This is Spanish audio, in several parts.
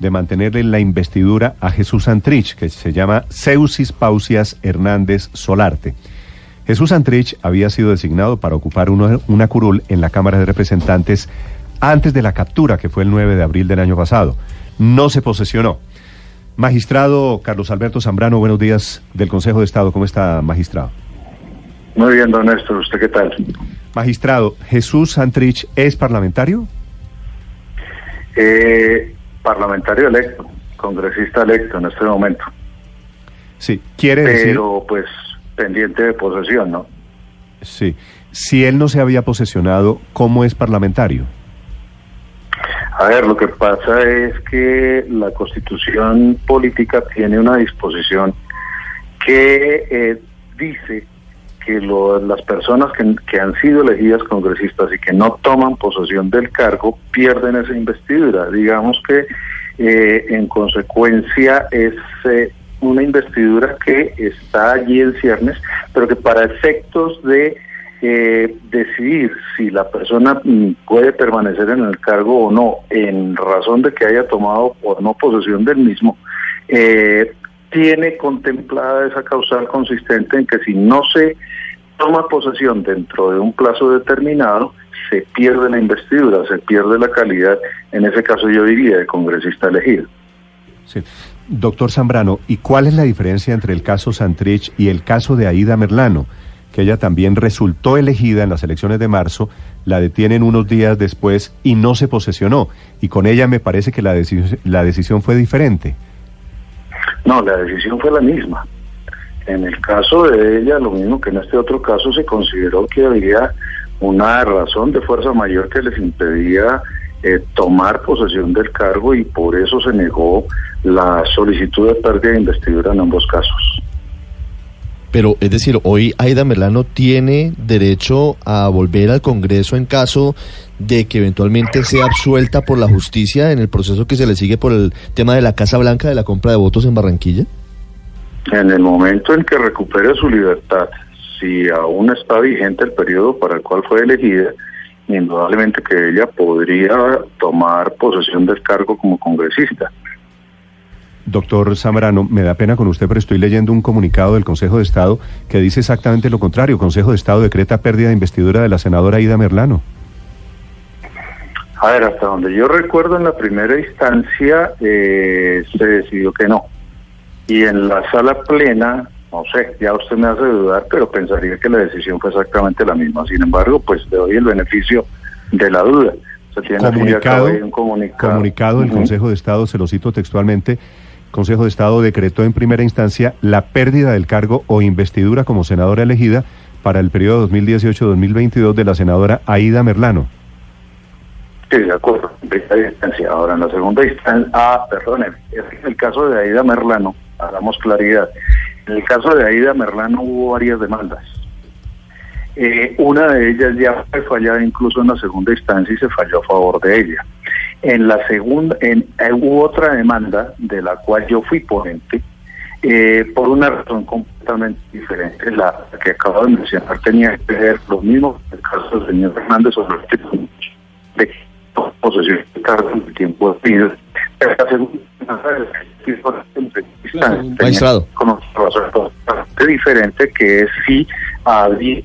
de mantenerle la investidura a Jesús Antrich, que se llama Ceusis Pausias Hernández Solarte. Jesús Antrich había sido designado para ocupar uno- una curul en la Cámara de Representantes antes de la captura, que fue el 9 de abril del año pasado. No se posesionó. Magistrado Carlos Alberto Zambrano, buenos días del Consejo de Estado. ¿Cómo está, magistrado? Muy bien, don Néstor. ¿Usted qué tal? Magistrado, ¿Jesús Santrich es parlamentario? Eh, parlamentario electo, congresista electo en este momento, Sí. ¿Quiere decir? pero pues pendiente de posesión, ¿no? Sí. Si él no se había posesionado, ¿cómo es parlamentario? A ver, lo que pasa es que la constitución política tiene una disposición que eh, dice que lo- las personas que, han sido elegidas congresistas y que no toman posesión del cargo pierden esa investidura. Digamos que eh, en consecuencia es eh, una investidura que está allí en ciernes, pero que para efectos de eh, decidir si la persona puede permanecer en el cargo o no, en razón de que haya tomado o no posesión del mismo, eh, tiene contemplada esa causal consistente en que si no se toma posesión dentro de un plazo determinado, se pierde la investidura, se pierde la calidad, en ese caso yo diría, de congresista elegido. Sí. Doctor Zambrano, ¿y cuál es la diferencia entre el caso Santrich y el caso de Aida Merlano? Que ella también resultó elegida en las elecciones de marzo, la detienen unos días después y no se posesionó. Y con ella me parece que la, deci- la decisión fue diferente. No, la decisión fue la misma. En el caso de ella, lo mismo que en este otro caso, se consideró que había una razón de fuerza mayor que les impedía eh, tomar posesión del cargo y por eso se negó la solicitud de pérdida de investidura en ambos casos. Pero, es decir, hoy Aida Merlano tiene derecho a volver al Congreso en caso de que eventualmente sea absuelta por la justicia en el proceso que se le sigue por el tema de la Casa Blanca de la compra de votos en Barranquilla. En el momento en que recupere su libertad, si aún está vigente el periodo para el cual fue elegida, indudablemente que ella podría tomar posesión del cargo como congresista. Doctor Zambrano, me da pena con usted, pero estoy leyendo un comunicado del Consejo de Estado que dice exactamente lo contrario. El Consejo de Estado decreta pérdida de investidura de la senadora Aida Merlano. A ver, hasta donde yo recuerdo en la primera instancia eh, se decidió que no. Y en la sala plena, no sé, ya usted me hace dudar, pero pensaría que la decisión fue exactamente la misma. Sin embargo, pues le doy el beneficio de la duda. Se tiene comunicado, un comunicado. Ujú. Consejo de Estado, se lo cito textualmente, Consejo de Estado decretó en primera instancia la pérdida del cargo o investidura como senadora elegida para el periodo 2018-2022 de la senadora Aida Merlano. Sí, de acuerdo, en primera instancia. Ahora, en la segunda instancia, ah, perdóneme, es el caso de Aida Merlano, hagamos claridad, en el caso de Aida Merlano hubo varias demandas. Eh, una de ellas ya fue fallada incluso en la segunda instancia y se falló a favor de ella. En la segunda, en, eh, hubo otra demanda de la cual yo fui ponente, eh, por una razón completamente diferente. La que acabo de mencionar tenía que ver lo mismo que el caso del señor Fernández sobre el de posesión de cargo en el tiempo de pido. Magistrado. totalmente diferente que es si había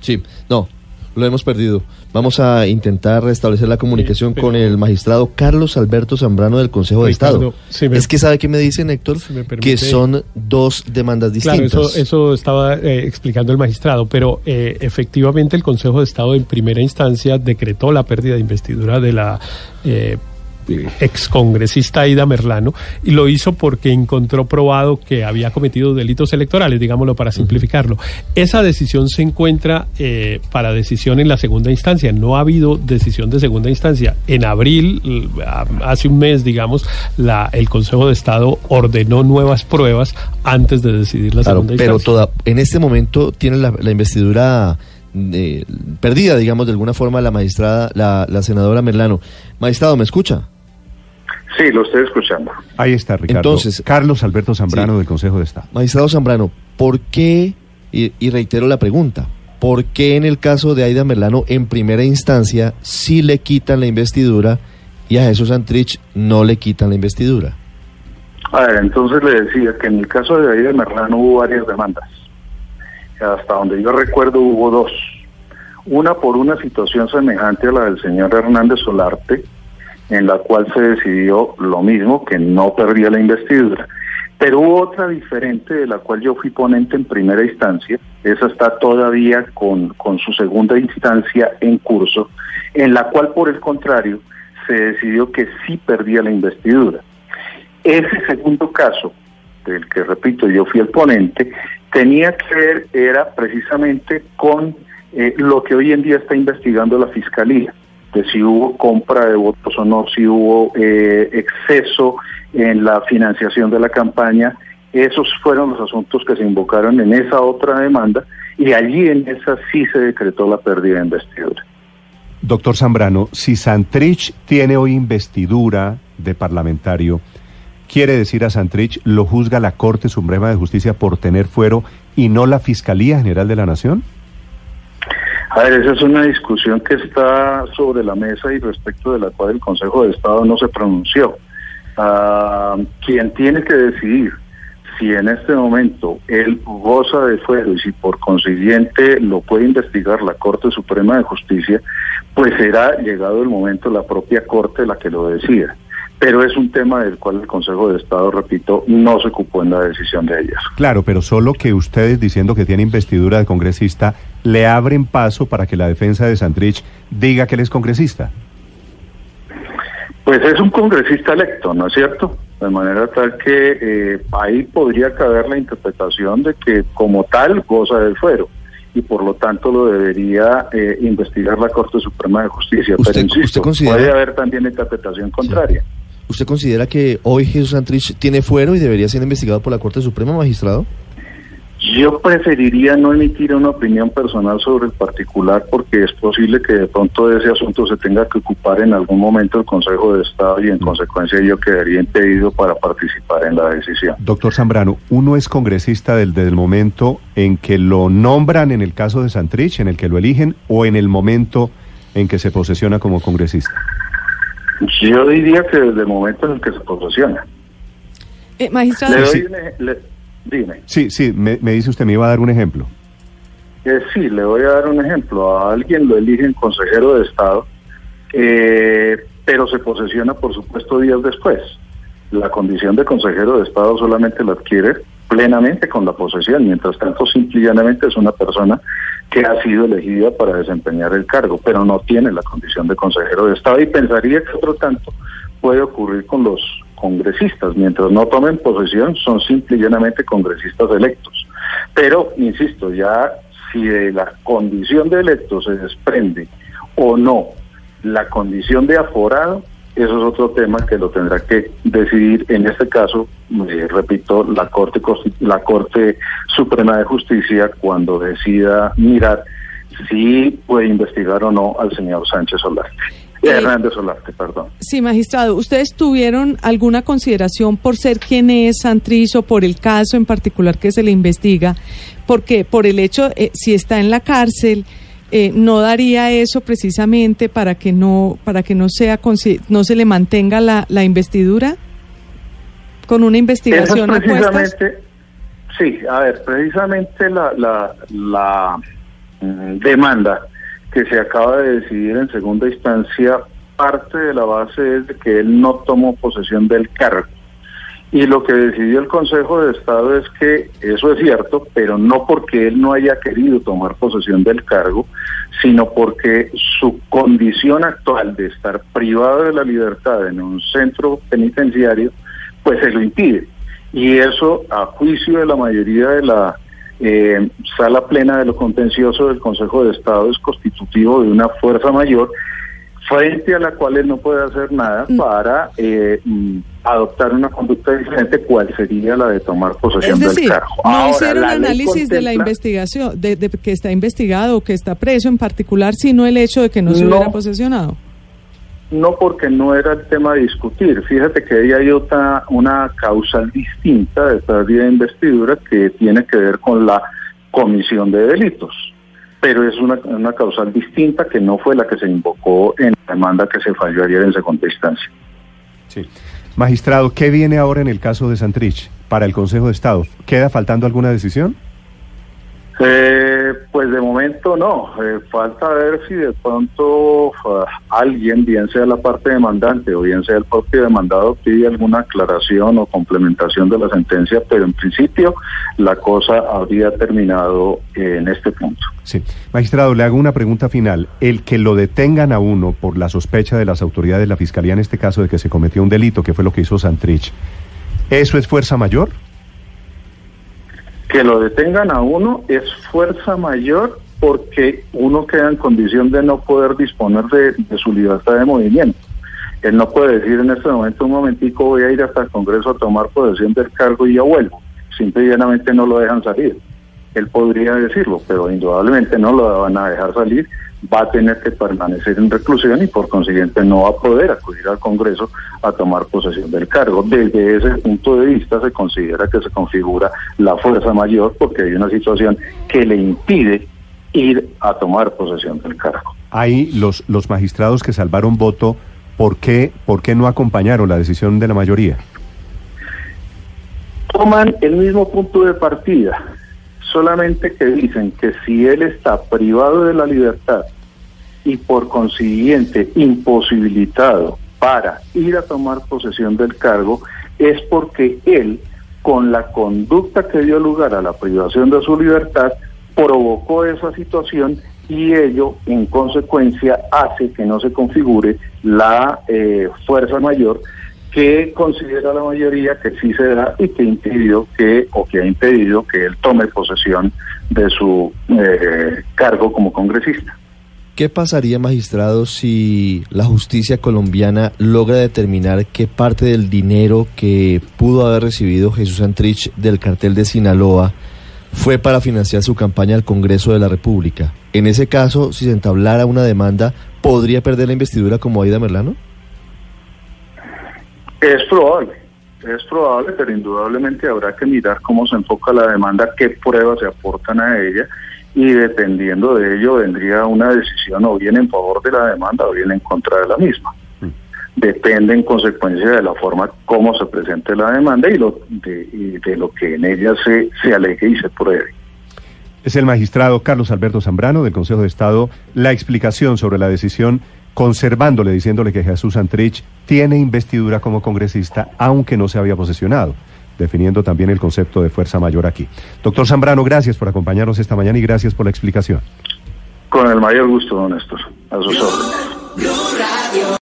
Sí, no, lo hemos perdido. Vamos a intentar restablecer la comunicación con el magistrado Carlos Alberto Zambrano del Consejo de Ricardo, Estado. si me- es que sabe que me dicen, Héctor, si me que son dos demandas Claro, distintas. eso, eso estaba eh, explicando el magistrado, pero eh, efectivamente el Consejo de Estado en primera instancia decretó la pérdida de investidura de la eh, excongresista Aida Merlano, y lo hizo porque encontró probado que había cometido delitos electorales, digámoslo para simplificarlo. Esa decisión se encuentra eh, para decisión en la segunda instancia. No ha habido decisión de segunda instancia. En abril, a- hace un mes, digamos, la, el Consejo de Estado ordenó nuevas pruebas antes de decidir la Claro, segunda pero instancia. toda, en este momento tiene la, la investidura eh, perdida, digamos, de alguna forma la magistrada, la, la senadora Merlano. Magistrado, ¿me escucha? Sí, lo estoy escuchando. Ahí está, Ricardo. Entonces- Carlos Alberto Zambrano Sí. del Consejo de Estado. Magistrado Zambrano, ¿por qué, y, y reitero la pregunta, ¿por qué en el caso de Aida Merlano en primera instancia sí le quitan la investidura y a Jesús Santrich no le quitan la investidura? A ver, entonces le decía que en el caso de Aida Merlano hubo varias demandas. Hasta donde yo recuerdo hubo dos. Una por una situación semejante a la del señor Hernández Solarte, en la cual se decidió lo mismo, que no perdía la investidura. Pero hubo otra diferente de la cual yo fui ponente en primera instancia, esa está todavía con, con su segunda instancia en curso, en la cual por el contrario se decidió que sí perdía la investidura. Ese segundo caso, del que repito yo fui el ponente, tenía que ver, era precisamente con eh, lo que hoy en día está investigando la Fiscalía, de si hubo compra de votos o no, si hubo eh, exceso en la financiación de la campaña. Esos fueron los asuntos que se invocaron en esa otra demanda y allí en esa sí se decretó la pérdida de investidura. Doctor Zambrano, si Santrich tiene hoy investidura de parlamentario, quiere decir a Santrich lo juzga la Corte Suprema de Justicia por tener fuero y no la Fiscalía General de la Nación? A ver, esa es una discusión que está sobre la mesa y respecto de la cual el Consejo de Estado no se pronunció. Ah, quien tiene que decidir si en este momento él goza de fuero y si por consiguiente lo puede investigar la Corte Suprema de Justicia, pues será llegado el momento la propia Corte la que lo decida. Pero es un tema del cual el Consejo de Estado, repito, no se ocupó en la decisión de ellas. Claro, pero solo que ustedes diciendo que tiene investidura de congresista le abren paso para que la defensa de Santrich diga que él es congresista. Pues es un congresista electo, ¿no es cierto? De manera tal que eh, ahí podría caber la interpretación de que como tal goza del fuero y por lo tanto lo debería eh, investigar la Corte Suprema de Justicia. ¿Usted- Pero insisto, usted considera- puede haber también interpretación contraria. ¿Usted considera que hoy Jesús Santrich tiene fuero y debería ser investigado por la Corte Suprema, magistrado? Yo preferiría no emitir una opinión personal sobre el particular porque es posible que de pronto de ese asunto se tenga que ocupar en algún momento el Consejo de Estado y en consecuencia yo quedaría impedido para participar en la decisión. Doctor Zambrano, uno es congresista del- desde el momento en que lo nombran en el caso de Santrich, en el que lo eligen, o en el momento en que se posesiona como congresista. Yo diría que desde el momento en el que se posesiona. Eh, magistrado, Le doy sí. un ej- le- dime. Sí, sí, me, me dice usted, me iba a dar un ejemplo. Eh, sí, le voy a dar un ejemplo. A alguien lo eligen consejero de Estado, eh, pero se posesiona, por supuesto, días después. La condición de consejero de Estado solamente la adquiere plenamente con la posesión. Mientras tanto, simple y llanamente es una persona que ha sido elegida para desempeñar el cargo, pero no tiene la condición de consejero de Estado. Y pensaría que otro tanto puede ocurrir con los congresistas. Mientras no tomen posesión, son simple y llanamente congresistas electos. Pero, insisto, ya si de la condición de electo se desprende o no la condición de aforado, eso es otro tema que lo tendrá que decidir, en este caso, eh, repito, la Corte, la Corte Suprema de Justicia cuando decida mirar si puede investigar o no al señor Sánchez Solarte. Eh, Hernández Solarte, perdón. sí, magistrado, ¿ustedes tuvieron alguna consideración por ser quien es Santrich o por el caso en particular que se le investiga? Porque por el hecho, eh, si está en la cárcel, eh, no daría eso precisamente para que no para que no sea no se le mantenga la, la investidura con una investigación es precisamente, sí, a ver, precisamente la, la, la mm, demanda que se acaba de decidir en segunda instancia, parte de la base es de que él no tomó posesión del cargo Y lo que decidió el Consejo de Estado es que eso es cierto, pero no porque él no haya querido tomar posesión del cargo, sino porque su condición actual de estar privado de la libertad en un centro penitenciario, pues se lo impide. Y eso, a juicio de la mayoría de la eh, sala plena de lo contencioso del Consejo de Estado, es constitutivo de una fuerza mayor frente a la cual él no puede hacer nada Mm. para eh, mm, adoptar una conducta diferente, cuál sería la de tomar posesión Es decir, del cargo. no Ahora, hicieron análisis de la investigación, de, de que está investigado o que está preso en particular, sino el hecho de que no se No. hubiera posesionado. No porque no era el tema a discutir. Fíjate que ahí hay otra, una causal distinta de esta vía de investidura que tiene que ver con la comisión de delitos. Pero es una, una causal distinta que no fue la que se invocó en la demanda que se falló ayer en segunda instancia. Sí. Magistrado, ¿qué viene ahora en el caso de Santrich para el Consejo de Estado? ¿Queda faltando alguna decisión? Eh, pues de momento no. Eh, falta ver si de pronto ah, alguien, bien sea la parte demandante o bien sea el propio demandado, pide alguna aclaración o complementación de la sentencia, pero en principio la cosa habría terminado en este punto. Sí. Magistrado, le hago una pregunta final. El que lo detengan a uno por la sospecha de las autoridades de la Fiscalía, en este caso de que se cometió un delito, que fue lo que hizo Santrich, ¿eso es fuerza mayor? Que lo detengan a uno es fuerza mayor porque uno queda en condición de no poder disponer de, su libertad de movimiento. Él no puede decir en este momento, un momentico, voy a ir hasta el Congreso a tomar posesión del cargo y ya vuelvo. Simple y llanamente no lo dejan salir. Él podría decirlo, pero indudablemente no lo van a dejar salir. Va a tener que permanecer en reclusión y por consiguiente no va a poder acudir al Congreso a tomar posesión del cargo. Desde ese punto de vista se considera que se configura la fuerza mayor porque hay una situación que le impide ir a tomar posesión del cargo. Ahí los, los magistrados que salvaron voto, ¿por qué, ¿por qué no acompañaron la decisión de la mayoría? toman el mismo punto de partida, solamente que dicen que si él está privado de la libertad y por consiguiente imposibilitado para ir a tomar posesión del cargo, es porque él, con la conducta que dio lugar a la privación de su libertad, provocó esa situación y ello, en consecuencia, hace que no se configure la eh, fuerza mayor que considera la mayoría que sí se da y que impidió que o que ha impedido que él tome posesión de su eh, cargo como congresista. ¿Qué pasaría, magistrado, si la justicia colombiana logra determinar qué parte del dinero que pudo haber recibido Jesús Santrich del cartel de Sinaloa fue para financiar su campaña al Congreso de la República? En ese caso, si se entablara una demanda, ¿podría perder la investidura como Aida Merlano? Es probable, es probable, pero indudablemente habrá que mirar cómo se enfoca la demanda, qué pruebas se aportan a ella y dependiendo de ello vendría una decisión o bien en favor de la demanda o bien en contra de la misma. Depende en consecuencia de la forma como se presente la demanda y, lo, de, y de lo que en ella se, se alegue y se pruebe. Es el magistrado Carlos Alberto Zambrano del Consejo de Estado la explicación sobre la decisión conservándole, diciéndole que Jesús Santrich tiene investidura como congresista, aunque no se había posesionado, definiendo también el concepto de fuerza mayor aquí. Doctor Zambrano, gracias por acompañarnos esta mañana y gracias por la explicación. Con el mayor gusto, don Néstor. A sus órdenes.